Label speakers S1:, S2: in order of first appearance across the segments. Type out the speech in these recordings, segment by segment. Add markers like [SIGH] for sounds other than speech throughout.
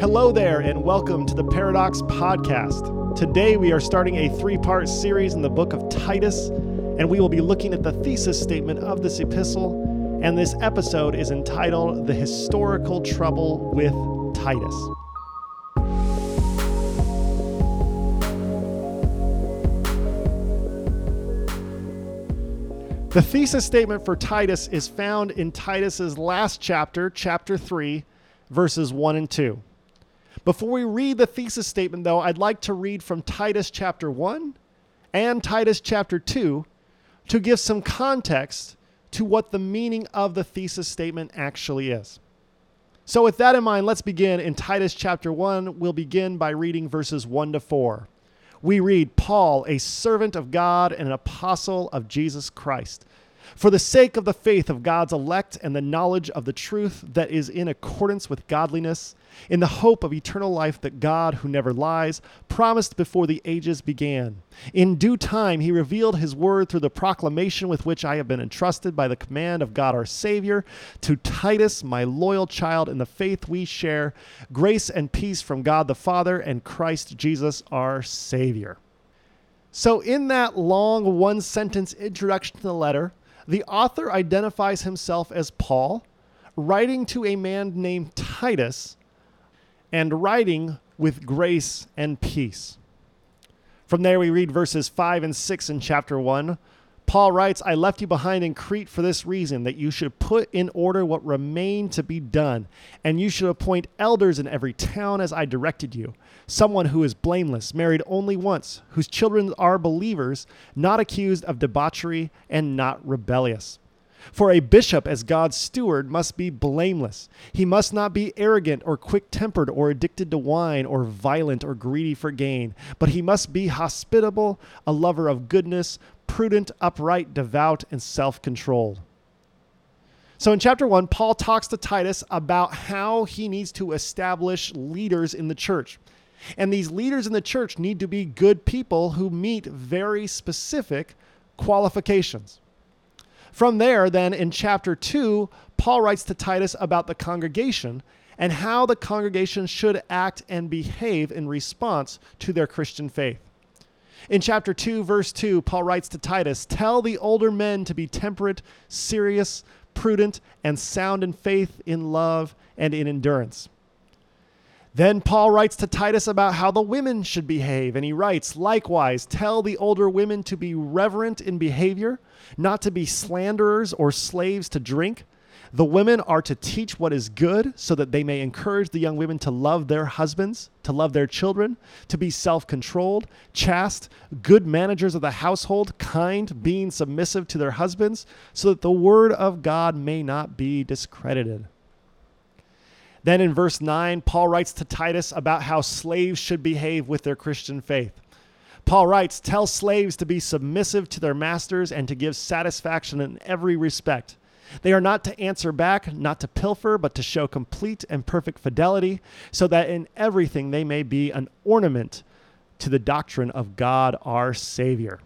S1: Hello there, and welcome to the Paradox Podcast. Today we are starting a three part series in the book of Titus, and we will be looking at the thesis statement of this epistle. And this episode is entitled The Historical Trouble with Titus. The thesis statement for Titus is found in Titus's last chapter, chapter 3, verses 1 and 2. Before we read the thesis statement, though, I'd like to read from Titus chapter 1 and Titus chapter 2 to give some context to what the meaning of the thesis statement actually is. So, with that in mind, let's begin in Titus chapter 1. We'll begin by reading verses 1 to 4 we read Paul, a servant of God and an apostle of Jesus Christ, for the sake of the faith of God's elect and the knowledge of the truth that is in accordance with godliness in the hope of eternal life that God, who never lies, promised before the ages began. In due time, he revealed his word through the proclamation with which I have been entrusted by the command of God our Savior to Titus, my loyal child in the faith we share. Grace and peace from God the Father and Christ Jesus our Savior. So, in that long one sentence introduction to the letter, the author identifies himself as Paul, writing to a man named Titus and writing with grace and peace. From there, we read verses 5 and 6 in chapter 1. Paul writes, I left you behind in Crete for this reason, that you should put in order what remained to be done, and you should appoint elders in every town as I directed you. Someone who is blameless, married only once, whose children are believers, not accused of debauchery, and not rebellious. For a bishop, as God's steward, must be blameless. He must not be arrogant or quick tempered or addicted to wine or violent or greedy for gain, but he must be hospitable, a lover of goodness, prudent, upright, devout, and self controlled. So in chapter one, Paul talks to Titus about how he needs to establish leaders in the church. And these leaders in the church need to be good people who meet very specific qualifications. From there, then, in chapter 2, Paul writes to Titus about the congregation and how the congregation should act and behave in response to their Christian faith. In chapter 2, verse 2, Paul writes to Titus Tell the older men to be temperate, serious, prudent, and sound in faith, in love, and in endurance. Then Paul writes to Titus about how the women should behave, and he writes, Likewise, tell the older women to be reverent in behavior, not to be slanderers or slaves to drink. The women are to teach what is good, so that they may encourage the young women to love their husbands, to love their children, to be self controlled, chaste, good managers of the household, kind, being submissive to their husbands, so that the word of God may not be discredited. Then in verse 9, Paul writes to Titus about how slaves should behave with their Christian faith. Paul writes, Tell slaves to be submissive to their masters and to give satisfaction in every respect. They are not to answer back, not to pilfer, but to show complete and perfect fidelity, so that in everything they may be an ornament to the doctrine of God our Savior.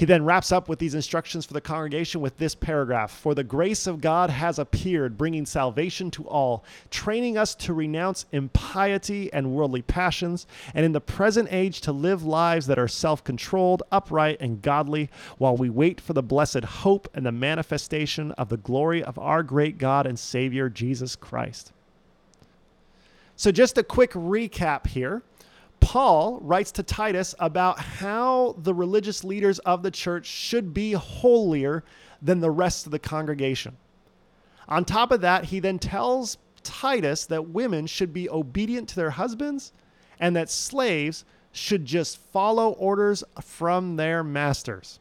S1: He then wraps up with these instructions for the congregation with this paragraph For the grace of God has appeared, bringing salvation to all, training us to renounce impiety and worldly passions, and in the present age to live lives that are self controlled, upright, and godly, while we wait for the blessed hope and the manifestation of the glory of our great God and Savior, Jesus Christ. So, just a quick recap here. Paul writes to Titus about how the religious leaders of the church should be holier than the rest of the congregation. On top of that, he then tells Titus that women should be obedient to their husbands and that slaves should just follow orders from their masters.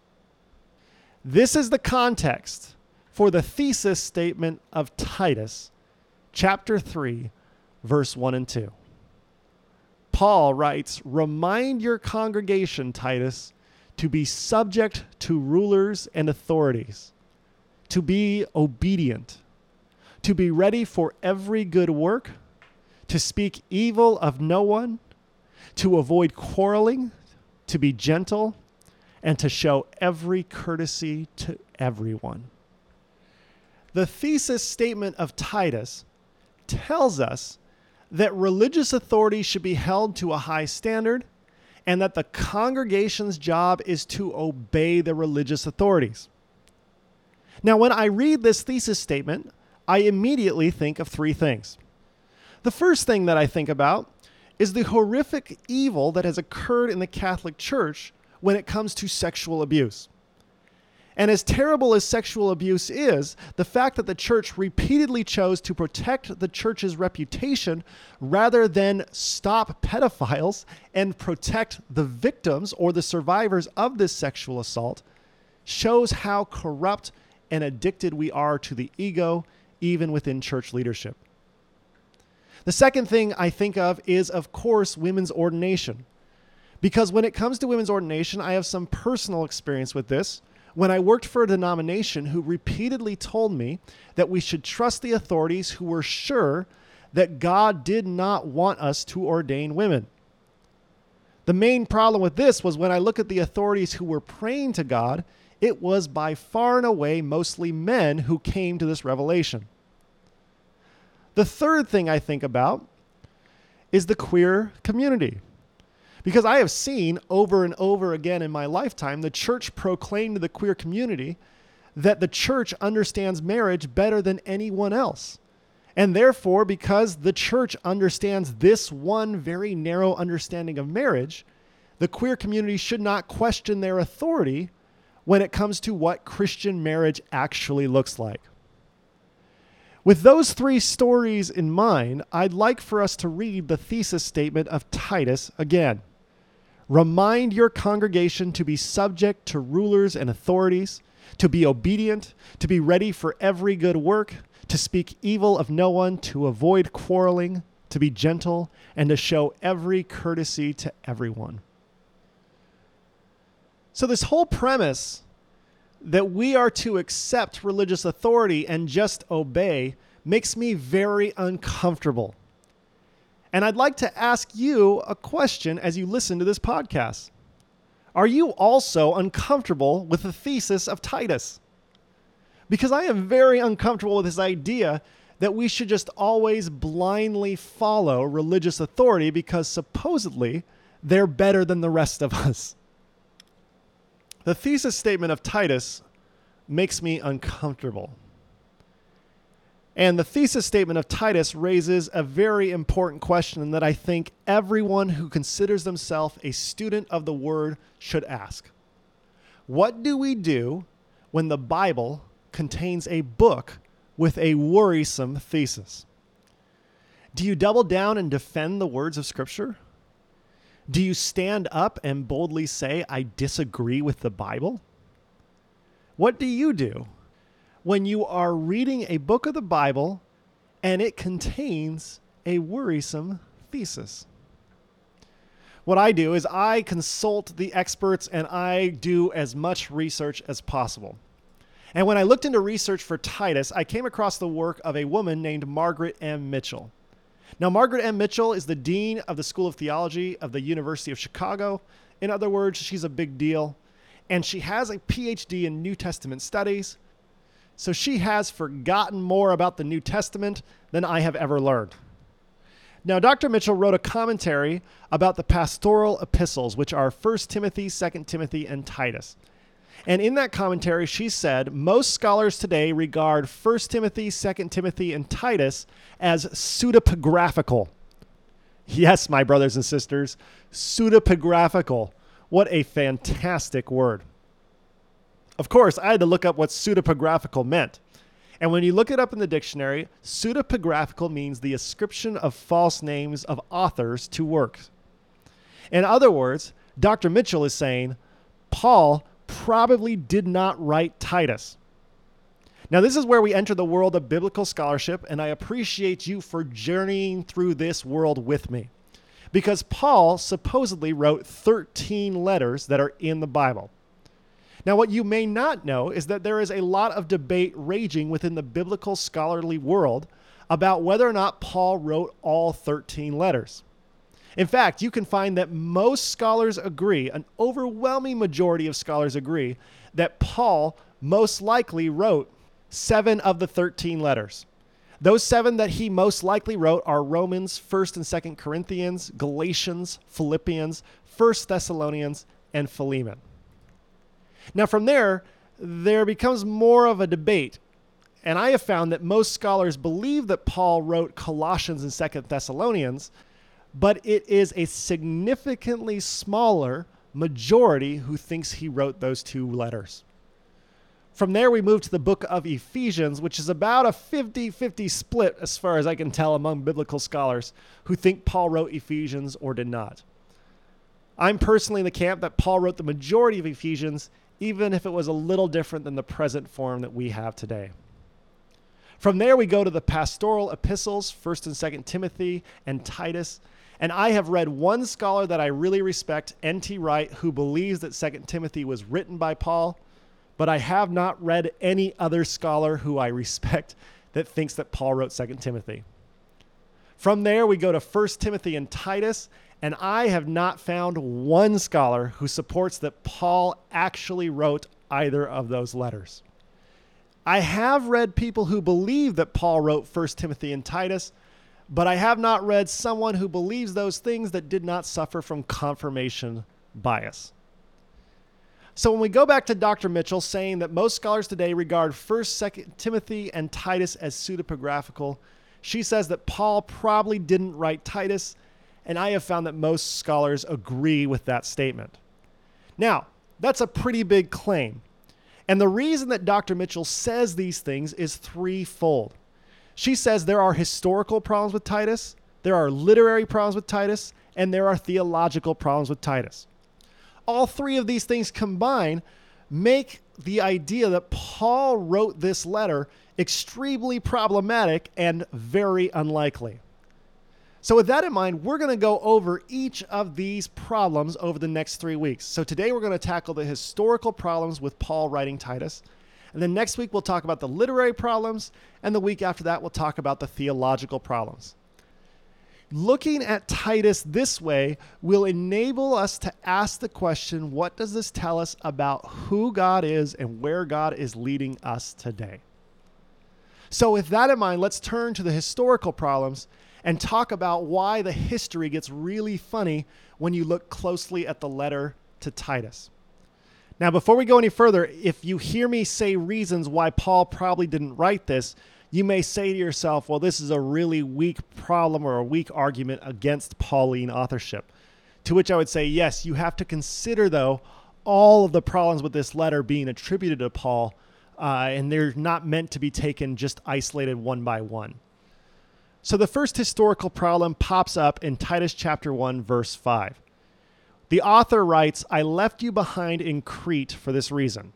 S1: This is the context for the thesis statement of Titus, chapter 3, verse 1 and 2. Paul writes, Remind your congregation, Titus, to be subject to rulers and authorities, to be obedient, to be ready for every good work, to speak evil of no one, to avoid quarreling, to be gentle, and to show every courtesy to everyone. The thesis statement of Titus tells us that religious authority should be held to a high standard and that the congregation's job is to obey the religious authorities. Now, when I read this thesis statement, I immediately think of three things. The first thing that I think about is the horrific evil that has occurred in the Catholic Church when it comes to sexual abuse. And as terrible as sexual abuse is, the fact that the church repeatedly chose to protect the church's reputation rather than stop pedophiles and protect the victims or the survivors of this sexual assault shows how corrupt and addicted we are to the ego, even within church leadership. The second thing I think of is, of course, women's ordination. Because when it comes to women's ordination, I have some personal experience with this when I worked for a denomination who repeatedly told me that we should trust the authorities who were sure that God did not want us to ordain women. The main problem with this was when I look at the authorities who were praying to God, it was by far and away mostly men who came to this revelation. The third thing I think about is the queer community. Because I have seen over and over again in my lifetime the church proclaim to the queer community that the church understands marriage better than anyone else. And therefore, because the church understands this one very narrow understanding of marriage, the queer community should not question their authority when it comes to what Christian marriage actually looks like. With those three stories in mind, I'd like for us to read the thesis statement of Titus again. Remind your congregation to be subject to rulers and authorities, to be obedient, to be ready for every good work, to speak evil of no one, to avoid quarreling, to be gentle, and to show every courtesy to everyone. So, this whole premise that we are to accept religious authority and just obey makes me very uncomfortable. And I'd like to ask you a question as you listen to this podcast. Are you also uncomfortable with the thesis of Titus? Because I am very uncomfortable with this idea that we should just always blindly follow religious authority because supposedly they're better than the rest of us. The thesis statement of Titus makes me uncomfortable. And the thesis statement of Titus raises a very important question that I think everyone who considers themselves a student of the word should ask. What do we do when the Bible contains a book with a worrisome thesis? Do you double down and defend the words of Scripture? Do you stand up and boldly say, I disagree with the Bible? What do you do when you are reading a book of the Bible and it contains a worrisome thesis. What I do is I consult the experts and I do as much research as possible. And when I looked into research for Titus, I came across the work of a woman named Margaret M. Mitchell. Now, Margaret M. Mitchell is the Dean of the School of Theology of the University of Chicago. In other words, she's a big deal. And she has a PhD in New Testament studies so she has forgotten more about the New Testament than I have ever learned. Now, Dr. Mitchell wrote a commentary about the pastoral epistles, which are 1 Timothy, 2 Timothy, and Titus. And in that commentary, she said most scholars today regard 1 Timothy, 2 Timothy, and Titus as pseudepigraphical. Yes, my brothers and sisters, pseudepigraphical. What a fantastic word. Of course, I had to look up what pseudepigraphical meant. And when you look it up in the dictionary, pseudepigraphical means the ascription of false names of authors to works. In other words, Dr. Mitchell is saying Paul probably did not write Titus. Now, this is where we enter the world of biblical scholarship, and I appreciate you for journeying through this world with me. Because Paul supposedly wrote 13 letters that are in the Bible. Now, what you may not know is that there is a lot of debate raging within the biblical scholarly world about whether or not Paul wrote all 13 letters. In fact, you can find that most scholars agree, an overwhelming majority of scholars agree, that Paul most likely wrote seven of the 13 letters. Those seven that he most likely wrote are Romans, 1st and 2nd Corinthians, Galatians, Philippians, 1st Thessalonians, and Philemon. Now, from there, there becomes more of a debate. And I have found that most scholars believe that Paul wrote Colossians and 2nd Thessalonians, but it is a significantly smaller majority who thinks he wrote those two letters. From there, we move to the book of Ephesians, which is about a 50 50 split, as far as I can tell, among biblical scholars who think Paul wrote Ephesians or did not. I'm personally in the camp that Paul wrote the majority of Ephesians, even if it was a little different than the present form that we have today. From there, we go to the pastoral epistles, 1st and 2nd Timothy and Titus. And I have read one scholar that I really respect, N.T. Wright, who believes that 2nd Timothy was written by Paul but I have not read any other scholar who I respect [LAUGHS] that thinks that Paul wrote 2 Timothy. From there, we go to 1 Timothy and Titus, and I have not found one scholar who supports that Paul actually wrote either of those letters. I have read people who believe that Paul wrote 1 Timothy and Titus, but I have not read someone who believes those things that did not suffer from confirmation bias. So when we go back to Dr. Mitchell saying that most scholars today regard 1st, 2nd Timothy and Titus as pseudepigraphical, she says that Paul probably didn't write Titus, and I have found that most scholars agree with that statement. Now, that's a pretty big claim. And the reason that Dr. Mitchell says these things is threefold. She says there are historical problems with Titus, there are literary problems with Titus, and there are theological problems with Titus all three of these things combine make the idea that Paul wrote this letter extremely problematic and very unlikely. So, with that in mind, we're going to go over each of these problems over the next three weeks. So, today we're going to tackle the historical problems with Paul writing Titus. And then next week, we'll talk about the literary problems. And the week after that, we'll talk about the theological problems. Looking at Titus this way will enable us to ask the question what does this tell us about who God is and where God is leading us today? So, with that in mind, let's turn to the historical problems and talk about why the history gets really funny when you look closely at the letter to Titus. Now, before we go any further, if you hear me say reasons why Paul probably didn't write this, you may say to yourself, well, this is a really weak problem or a weak argument against Pauline authorship. To which I would say, yes, you have to consider, though, all of the problems with this letter being attributed to Paul, uh, and they're not meant to be taken just isolated one by one. So the first historical problem pops up in Titus chapter 1, verse 5. The author writes, I left you behind in Crete for this reason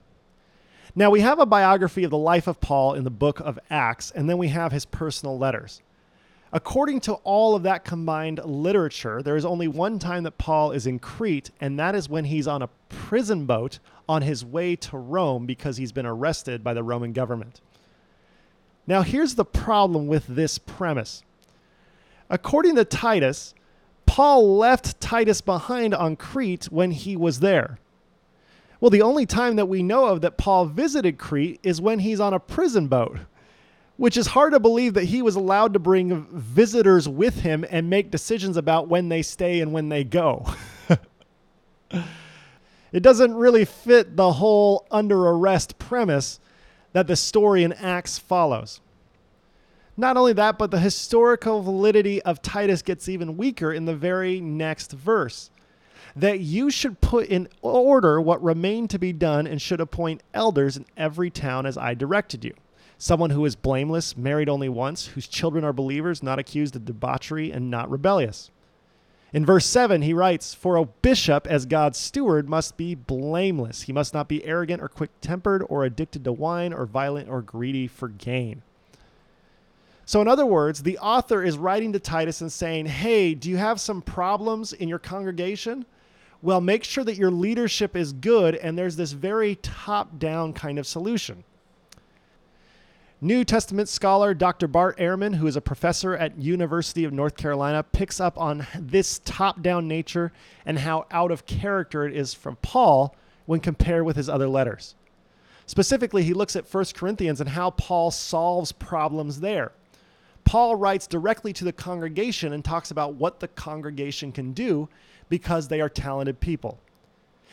S1: now, we have a biography of the life of Paul in the book of Acts, and then we have his personal letters. According to all of that combined literature, there is only one time that Paul is in Crete, and that is when he's on a prison boat on his way to Rome because he's been arrested by the Roman government. Now, here's the problem with this premise. According to Titus, Paul left Titus behind on Crete when he was there. Well, the only time that we know of that Paul visited Crete is when he's on a prison boat, which is hard to believe that he was allowed to bring visitors with him and make decisions about when they stay and when they go. [LAUGHS] it doesn't really fit the whole under arrest premise that the story in Acts follows. Not only that, but the historical validity of Titus gets even weaker in the very next verse that you should put in order what remained to be done and should appoint elders in every town as I directed you. Someone who is blameless, married only once, whose children are believers, not accused of debauchery, and not rebellious. In verse 7, he writes, For a bishop, as God's steward, must be blameless. He must not be arrogant or quick tempered or addicted to wine or violent or greedy for gain. So, in other words, the author is writing to Titus and saying, Hey, do you have some problems in your congregation? Well, make sure that your leadership is good, and there's this very top down kind of solution. New Testament scholar Dr. Bart Ehrman, who is a professor at University of North Carolina, picks up on this top-down nature and how out of character it is from Paul when compared with his other letters. Specifically, he looks at 1 Corinthians and how Paul solves problems there. Paul writes directly to the congregation and talks about what the congregation can do because they are talented people.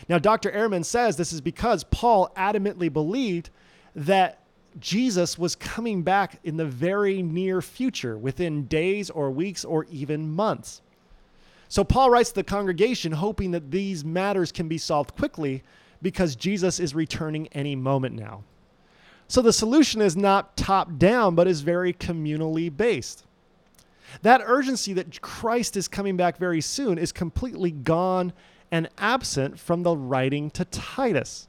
S1: Now, Dr. Ehrman says this is because Paul adamantly believed that Jesus was coming back in the very near future, within days or weeks or even months. So Paul writes to the congregation hoping that these matters can be solved quickly because Jesus is returning any moment now. So the solution is not top down, but is very communally based. That urgency that Christ is coming back very soon is completely gone and absent from the writing to Titus.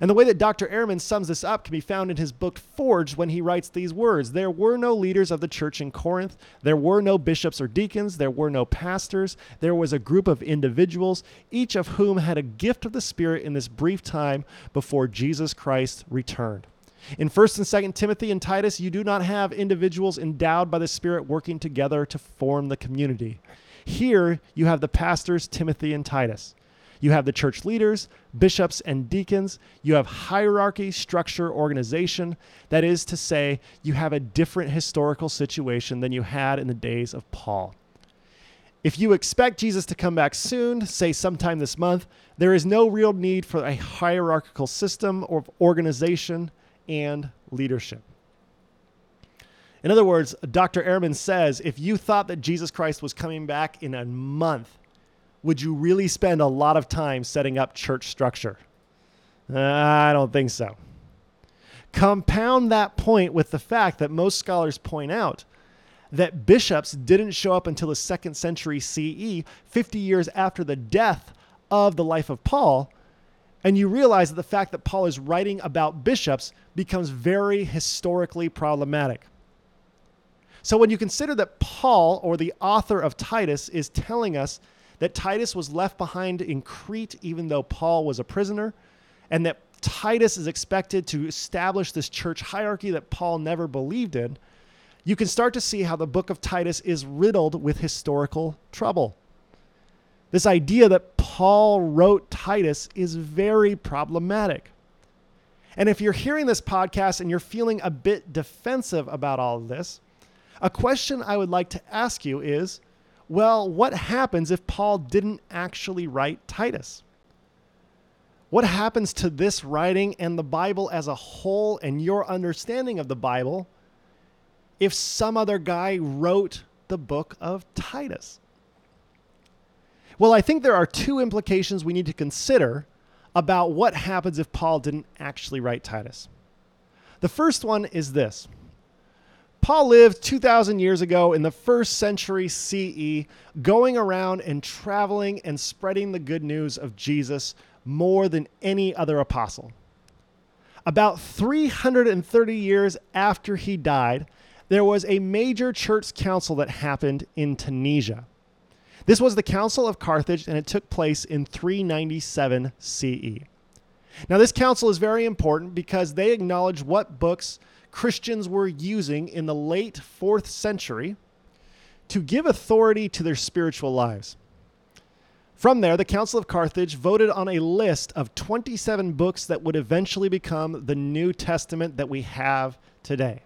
S1: And the way that Dr. Ehrman sums this up can be found in his book Forged when he writes these words There were no leaders of the church in Corinth. There were no bishops or deacons. There were no pastors. There was a group of individuals, each of whom had a gift of the Spirit in this brief time before Jesus Christ returned. In 1st and 2nd Timothy and Titus, you do not have individuals endowed by the Spirit working together to form the community. Here, you have the pastors, Timothy and Titus. You have the church leaders, bishops, and deacons. You have hierarchy, structure, organization. That is to say, you have a different historical situation than you had in the days of Paul. If you expect Jesus to come back soon, say sometime this month, there is no real need for a hierarchical system of organization and leadership. In other words, Dr. Ehrman says if you thought that Jesus Christ was coming back in a month, would you really spend a lot of time setting up church structure? Uh, I don't think so. Compound that point with the fact that most scholars point out that bishops didn't show up until the second century CE, 50 years after the death of the life of Paul. And you realize that the fact that Paul is writing about bishops becomes very historically problematic. So, when you consider that Paul, or the author of Titus, is telling us that Titus was left behind in Crete even though Paul was a prisoner, and that Titus is expected to establish this church hierarchy that Paul never believed in, you can start to see how the book of Titus is riddled with historical trouble. This idea that Paul wrote Titus is very problematic. And if you're hearing this podcast and you're feeling a bit defensive about all of this, a question I would like to ask you is well, what happens if Paul didn't actually write Titus? What happens to this writing and the Bible as a whole and your understanding of the Bible if some other guy wrote the book of Titus? Well, I think there are two implications we need to consider about what happens if Paul didn't actually write Titus. The first one is this Paul lived 2,000 years ago in the first century CE, going around and traveling and spreading the good news of Jesus more than any other apostle. About 330 years after he died, there was a major church council that happened in Tunisia. This was the Council of Carthage, and it took place in 397 CE. Now, this council is very important because they acknowledge what books Christians were using in the late fourth century to give authority to their spiritual lives. From there, the Council of Carthage voted on a list of 27 books that would eventually become the New Testament that we have today.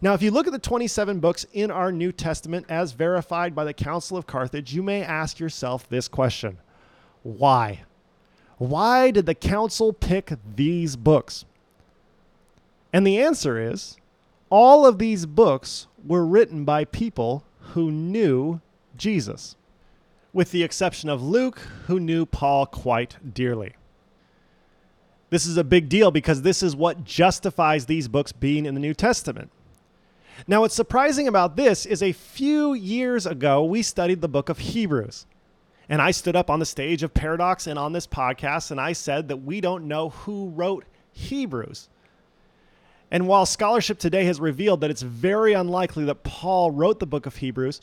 S1: Now, if you look at the 27 books in our New Testament as verified by the Council of Carthage, you may ask yourself this question Why? Why did the council pick these books? And the answer is all of these books were written by people who knew Jesus, with the exception of Luke, who knew Paul quite dearly. This is a big deal because this is what justifies these books being in the New Testament. Now, what's surprising about this is a few years ago, we studied the book of Hebrews. And I stood up on the stage of Paradox and on this podcast, and I said that we don't know who wrote Hebrews. And while scholarship today has revealed that it's very unlikely that Paul wrote the book of Hebrews,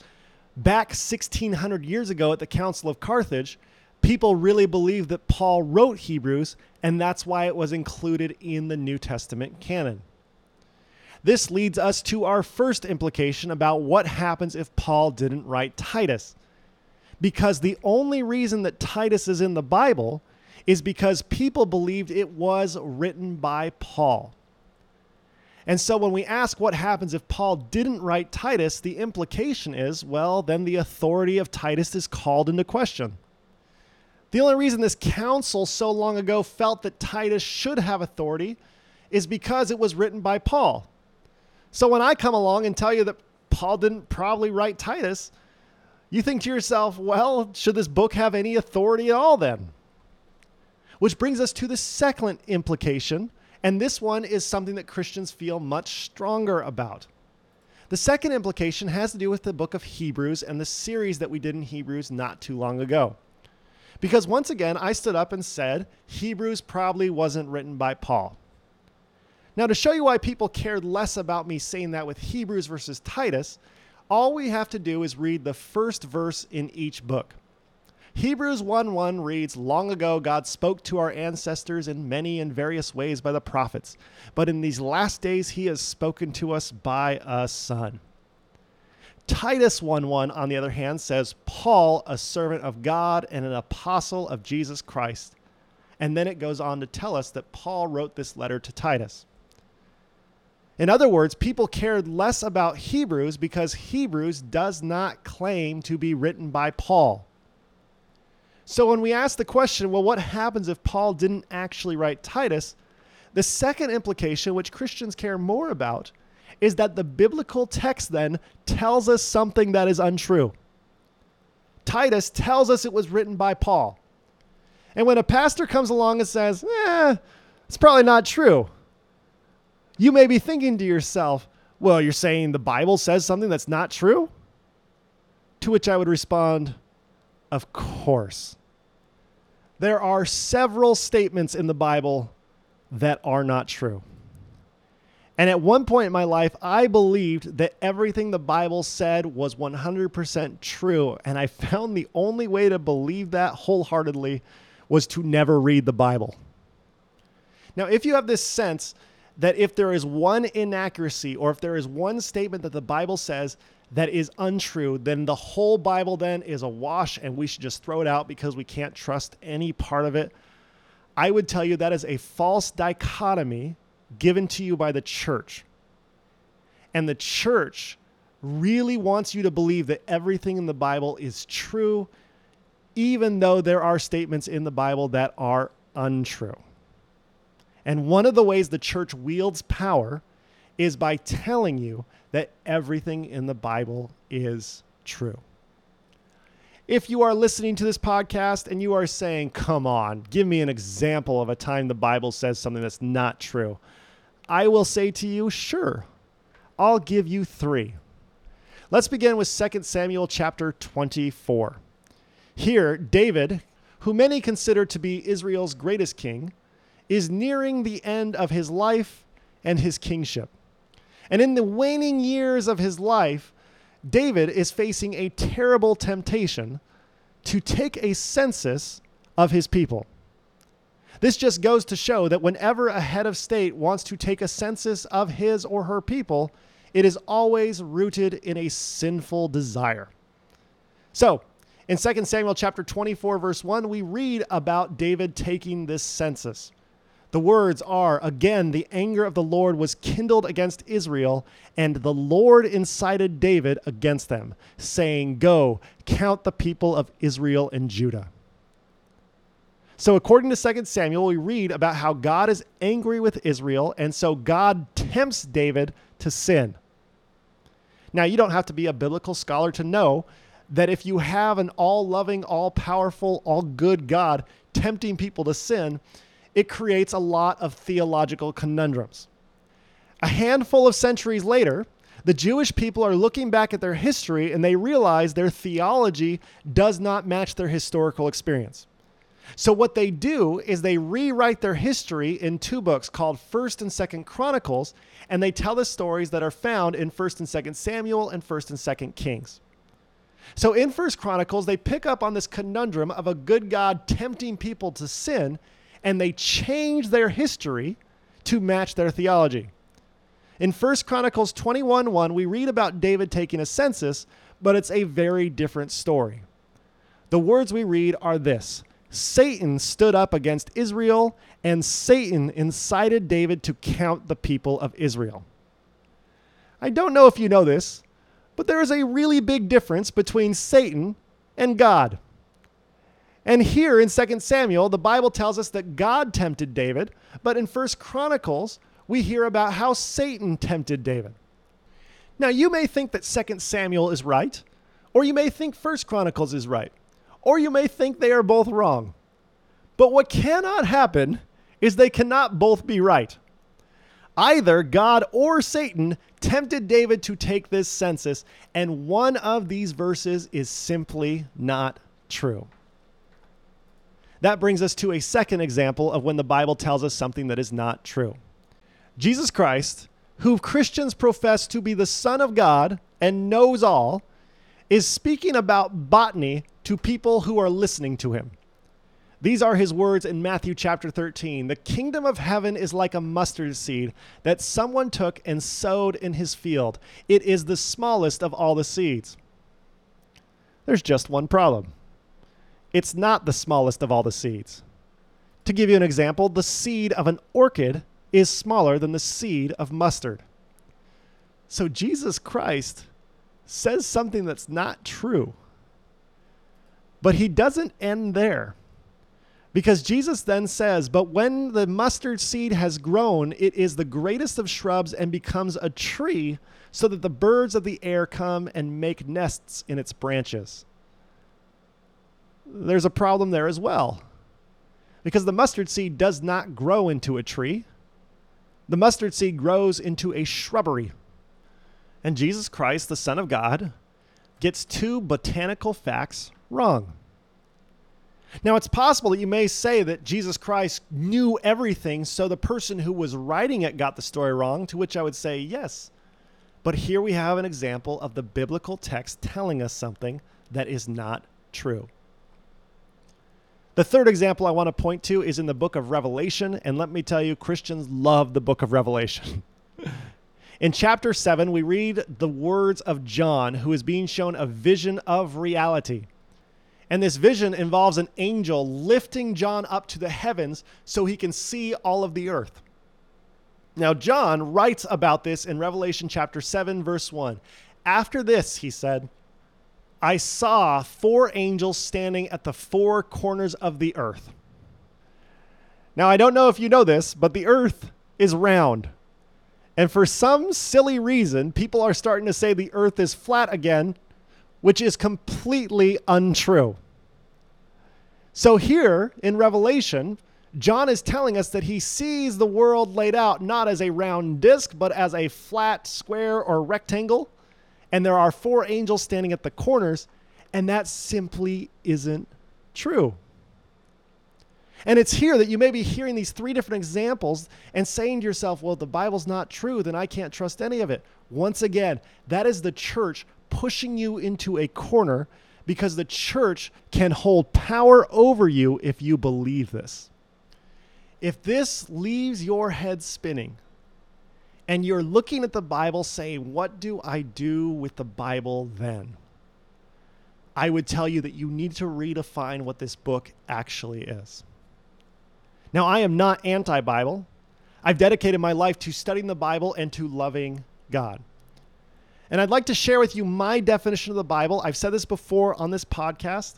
S1: back 1600 years ago at the Council of Carthage, people really believed that Paul wrote Hebrews, and that's why it was included in the New Testament canon. This leads us to our first implication about what happens if Paul didn't write Titus. Because the only reason that Titus is in the Bible is because people believed it was written by Paul. And so when we ask what happens if Paul didn't write Titus, the implication is well, then the authority of Titus is called into question. The only reason this council so long ago felt that Titus should have authority is because it was written by Paul. So when I come along and tell you that Paul didn't probably write Titus, you think to yourself, well, should this book have any authority at all then? Which brings us to the second implication, and this one is something that Christians feel much stronger about. The second implication has to do with the book of Hebrews and the series that we did in Hebrews not too long ago. Because once again, I stood up and said Hebrews probably wasn't written by Paul. Now, to show you why people cared less about me saying that with Hebrews versus Titus, all we have to do is read the first verse in each book. Hebrews 1 1 reads, Long ago, God spoke to our ancestors in many and various ways by the prophets, but in these last days, he has spoken to us by a Son. Titus 1 1, on the other hand, says, Paul, a servant of God and an apostle of Jesus Christ. And then it goes on to tell us that Paul wrote this letter to Titus. In other words, people cared less about Hebrews because Hebrews does not claim to be written by Paul. So when we ask the question, well, what happens if Paul didn't actually write Titus? The second implication, which Christians care more about, is that the biblical text then tells us something that is untrue. Titus tells us it was written by Paul. And when a pastor comes along and says, eh, it's probably not true, you may be thinking to yourself, well, you're saying the Bible says something that's not true? To which I would respond, of course. There are several statements in the Bible that are not true. And at one point in my life, I believed that everything the Bible said was 100% true. And I found the only way to believe that wholeheartedly was to never read the Bible. Now, if you have this sense that if there is one inaccuracy or if there is one statement that the Bible says that is untrue, then the whole Bible then is a wash and we should just throw it out because we can't trust any part of it. I would tell you that is a false dichotomy given to you by the church. And the church really wants you to believe that everything in the Bible is true, even though there are statements in the Bible that are untrue. And one of the ways the church wields power is by telling you that everything in the Bible is true. If you are listening to this podcast and you are saying, come on, give me an example of a time the Bible says something that's not true, I will say to you, sure, I'll give you three. Let's begin with 2 Samuel chapter 24. Here, David, who many consider to be Israel's greatest king, is nearing the end of his life and his kingship. And in the waning years of his life, David is facing a terrible temptation to take a census of his people. This just goes to show that whenever a head of state wants to take a census of his or her people, it is always rooted in a sinful desire. So, in 2 Samuel chapter 24 verse 1, we read about David taking this census. The words are again, the anger of the Lord was kindled against Israel, and the Lord incited David against them, saying, Go, count the people of Israel and Judah. So, according to 2 Samuel, we read about how God is angry with Israel, and so God tempts David to sin. Now, you don't have to be a biblical scholar to know that if you have an all loving, all powerful, all good God tempting people to sin, it creates a lot of theological conundrums. A handful of centuries later, the Jewish people are looking back at their history and they realize their theology does not match their historical experience. So what they do is they rewrite their history in two books called 1st and 2nd Chronicles and they tell the stories that are found in 1st and 2nd Samuel and 1st and 2nd Kings. So in 1st Chronicles they pick up on this conundrum of a good God tempting people to sin and they change their history to match their theology. In 1 Chronicles 21 1, we read about David taking a census, but it's a very different story. The words we read are this Satan stood up against Israel, and Satan incited David to count the people of Israel. I don't know if you know this, but there is a really big difference between Satan and God. And here in 2 Samuel, the Bible tells us that God tempted David, but in 1 Chronicles, we hear about how Satan tempted David. Now, you may think that 2 Samuel is right, or you may think 1 Chronicles is right, or you may think they are both wrong. But what cannot happen is they cannot both be right. Either God or Satan tempted David to take this census, and one of these verses is simply not true. That brings us to a second example of when the Bible tells us something that is not true. Jesus Christ, who Christians profess to be the Son of God and knows all, is speaking about botany to people who are listening to him. These are his words in Matthew chapter 13. The kingdom of heaven is like a mustard seed that someone took and sowed in his field. It is the smallest of all the seeds. There's just one problem it's not the smallest of all the seeds. To give you an example, the seed of an orchid is smaller than the seed of mustard. So Jesus Christ says something that's not true. But he doesn't end there. Because Jesus then says, But when the mustard seed has grown, it is the greatest of shrubs and becomes a tree, so that the birds of the air come and make nests in its branches. There's a problem there as well. Because the mustard seed does not grow into a tree, the mustard seed grows into a shrubbery. And Jesus Christ, the Son of God, gets two botanical facts wrong. Now, it's possible that you may say that Jesus Christ knew everything, so the person who was writing it got the story wrong, to which I would say yes. But here we have an example of the biblical text telling us something that is not true. The third example I want to point to is in the book of Revelation, and let me tell you, Christians love the book of Revelation. [LAUGHS] in chapter 7, we read the words of John, who is being shown a vision of reality. And this vision involves an angel lifting John up to the heavens so he can see all of the earth. Now, John writes about this in Revelation chapter 7, verse 1. After this, he said, I saw four angels standing at the four corners of the earth. Now, I don't know if you know this, but the earth is round. And for some silly reason, people are starting to say the earth is flat again which is completely untrue. So, here in Revelation, John is telling us that he sees the world laid out not as a round disc, but as a flat square or rectangle. And there are four angels standing at the corners, and that simply isn't true. And it's here that you may be hearing these three different examples and saying to yourself, well, if the Bible's not true, then I can't trust any of it. Once again, that is the church pushing you into a corner because the church can hold power over you if you believe this. If this leaves your head spinning and you're looking at the Bible saying, What do I do with the Bible then? I would tell you that you need to redefine what this book actually is. Now, I am not anti Bible. I've dedicated my life to studying the Bible and to loving God. And I'd like to share with you my definition of the Bible. I've said this before on this podcast,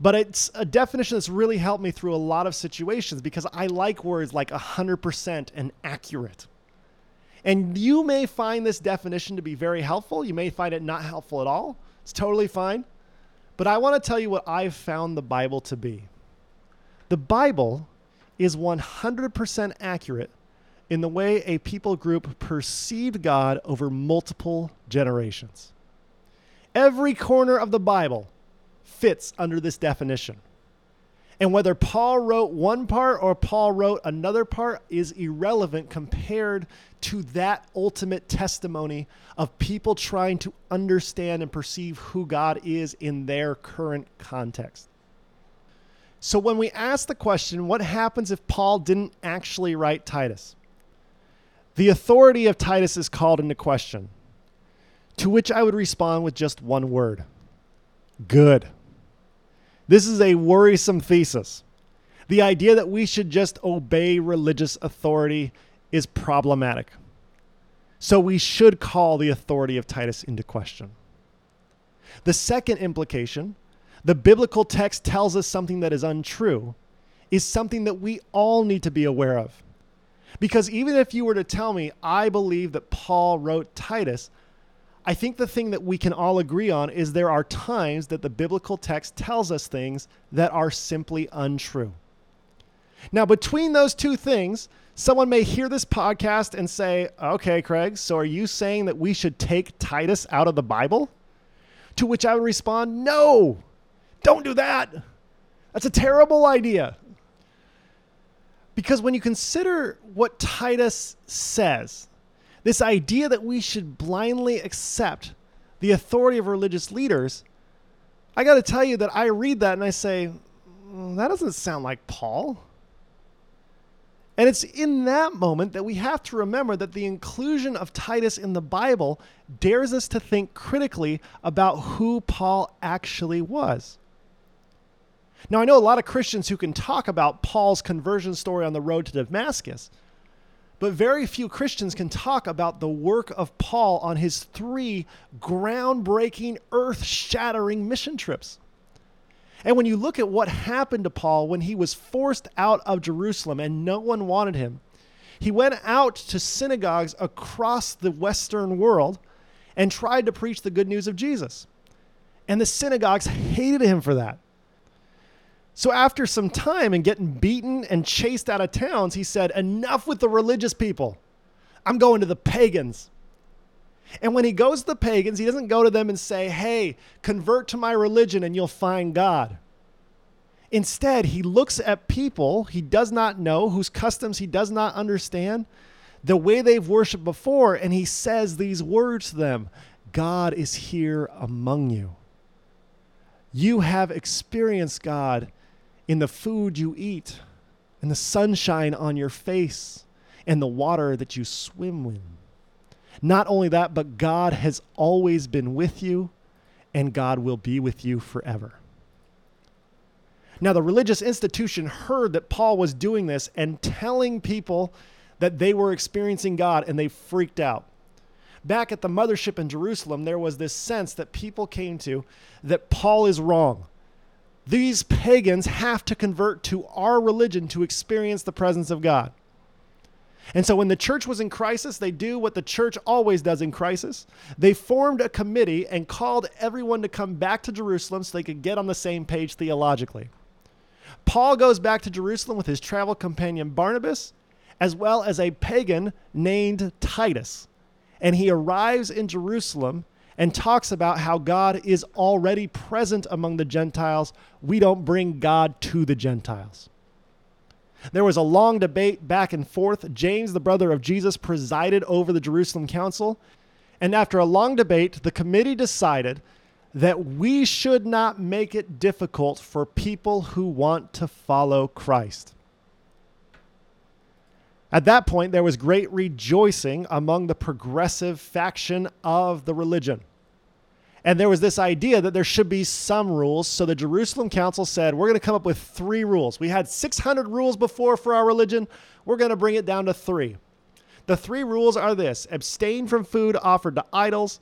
S1: but it's a definition that's really helped me through a lot of situations because I like words like 100% and accurate. And you may find this definition to be very helpful. You may find it not helpful at all. It's totally fine. But I want to tell you what I've found the Bible to be. The Bible is 100% accurate in the way a people group perceived God over multiple generations. Every corner of the Bible fits under this definition. And whether Paul wrote one part or Paul wrote another part is irrelevant compared to that ultimate testimony of people trying to understand and perceive who God is in their current context. So, when we ask the question, what happens if Paul didn't actually write Titus? The authority of Titus is called into question, to which I would respond with just one word good. This is a worrisome thesis. The idea that we should just obey religious authority is problematic. So we should call the authority of Titus into question. The second implication, the biblical text tells us something that is untrue, is something that we all need to be aware of. Because even if you were to tell me, I believe that Paul wrote Titus, I think the thing that we can all agree on is there are times that the biblical text tells us things that are simply untrue. Now, between those two things, someone may hear this podcast and say, okay, Craig, so are you saying that we should take Titus out of the Bible? To which I would respond, no, don't do that. That's a terrible idea. Because when you consider what Titus says, this idea that we should blindly accept the authority of religious leaders, I got to tell you that I read that and I say, mm, that doesn't sound like Paul. And it's in that moment that we have to remember that the inclusion of Titus in the Bible dares us to think critically about who Paul actually was. Now, I know a lot of Christians who can talk about Paul's conversion story on the road to Damascus, but very few Christians can talk about the work of Paul on his three groundbreaking, earth shattering mission trips. And when you look at what happened to Paul when he was forced out of Jerusalem and no one wanted him, he went out to synagogues across the Western world and tried to preach the good news of Jesus. And the synagogues hated him for that. So after some time and getting beaten and chased out of towns, he said, Enough with the religious people. I'm going to the pagans. And when he goes to the pagans, he doesn't go to them and say, Hey, convert to my religion and you'll find God. Instead, he looks at people he does not know, whose customs he does not understand, the way they've worshiped before, and he says these words to them God is here among you. You have experienced God in the food you eat, in the sunshine on your face, and the water that you swim in. Not only that, but God has always been with you, and God will be with you forever. Now, the religious institution heard that Paul was doing this and telling people that they were experiencing God, and they freaked out. Back at the mothership in Jerusalem, there was this sense that people came to that Paul is wrong these pagans have to convert to our religion to experience the presence of God. And so when the church was in crisis, they do what the church always does in crisis. They formed a committee and called everyone to come back to Jerusalem so they could get on the same page theologically. Paul goes back to Jerusalem with his travel companion Barnabas, as well as a pagan named Titus. And he arrives in Jerusalem and talks about how God is already present among the Gentiles. We don't bring God to the Gentiles. There was a long debate back and forth. James, the brother of Jesus, presided over the Jerusalem council. And after a long debate, the committee decided that we should not make it difficult for people who want to follow Christ. At that point, there was great rejoicing among the progressive faction of the religion. And there was this idea that there should be some rules. So the Jerusalem Council said, we're going to come up with three rules. We had 600 rules before for our religion. We're going to bring it down to three. The three rules are this abstain from food offered to idols,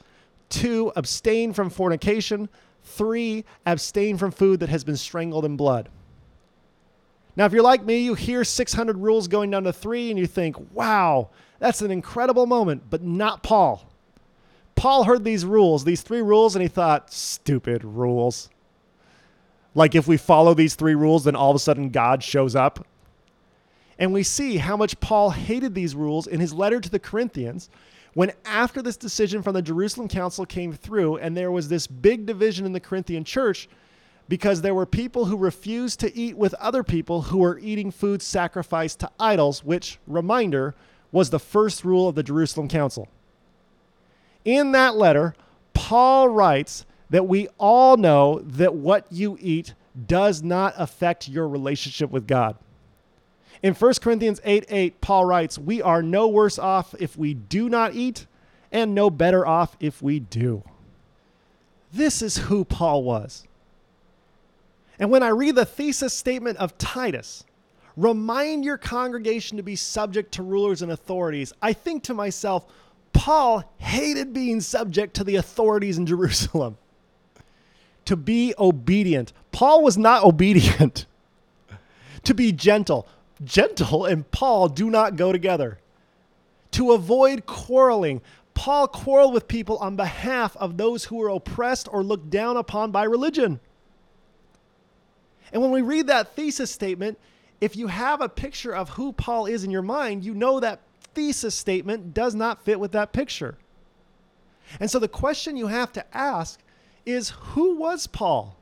S1: two, abstain from fornication, three, abstain from food that has been strangled in blood. Now, if you're like me, you hear 600 rules going down to three and you think, wow, that's an incredible moment, but not Paul. Paul heard these rules, these three rules, and he thought, stupid rules. Like if we follow these three rules, then all of a sudden God shows up. And we see how much Paul hated these rules in his letter to the Corinthians when, after this decision from the Jerusalem Council came through, and there was this big division in the Corinthian church because there were people who refused to eat with other people who were eating food sacrificed to idols, which, reminder, was the first rule of the Jerusalem Council. In that letter, Paul writes that we all know that what you eat does not affect your relationship with God. In 1 Corinthians 8 8, Paul writes, We are no worse off if we do not eat, and no better off if we do. This is who Paul was. And when I read the thesis statement of Titus, remind your congregation to be subject to rulers and authorities, I think to myself, Paul hated being subject to the authorities in [LAUGHS] Jerusalem. To be obedient. Paul was not [LAUGHS] obedient. to be gentle. Gentle and Paul do not go together. To avoid quarreling. Paul quarreled with people on behalf of those who were oppressed or looked down upon by religion. And when we read that thesis statement, if you have a picture of who Paul is in your mind, you know that thesis statement does not fit with that picture. And so the question you have to ask is who was Paul?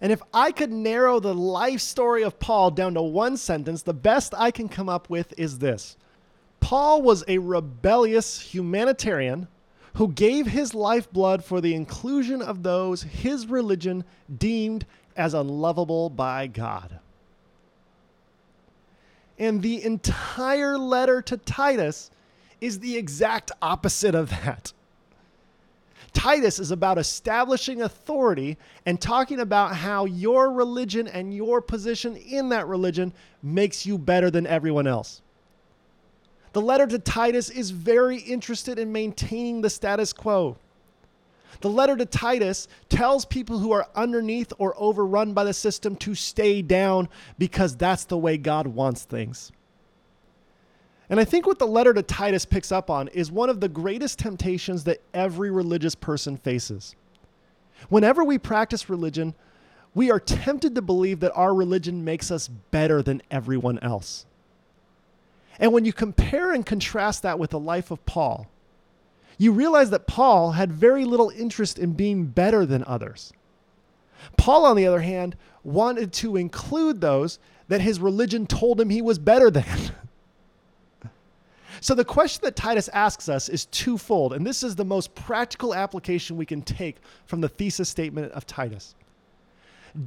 S1: And if I could narrow the life story of Paul down to one sentence, the best I can come up with is this Paul was a rebellious humanitarian who gave his lifeblood for the inclusion of those his religion deemed as unlovable by God. And the entire letter to Titus is the exact opposite of that. Titus is about establishing authority and talking about how your religion and your position in that religion makes you better than everyone else. The letter to Titus is very interested in maintaining the status quo. The letter to Titus tells people who are underneath or overrun by the system to stay down because that's the way God wants things. And I think what the letter to Titus picks up on is one of the greatest temptations that every religious person faces. Whenever we practice religion, we are tempted to believe that our religion makes us better than everyone else. And when you compare and contrast that with the life of Paul, you realize that Paul had very little interest in being better than others. Paul, on the other hand, wanted to include those that his religion told him he was better than. [LAUGHS] so the question that Titus asks us is twofold, and this is the most practical application we can take from the thesis statement of Titus.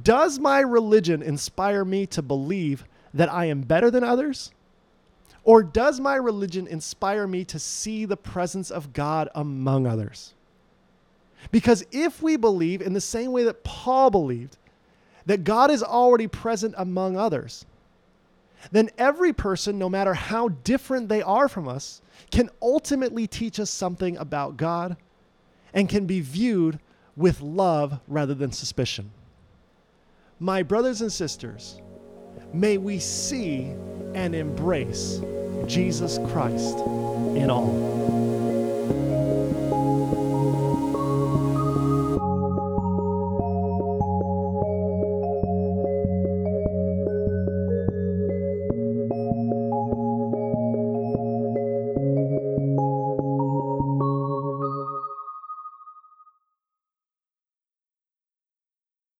S1: Does my religion inspire me to believe that I am better than others? Or does my religion inspire me to see the presence of God among others? Because if we believe in the same way that Paul believed, that God is already present among others, then every person, no matter how different they are from us, can ultimately teach us something about God and can be viewed with love rather than suspicion. My brothers and sisters, may we see and embrace Jesus Christ in all.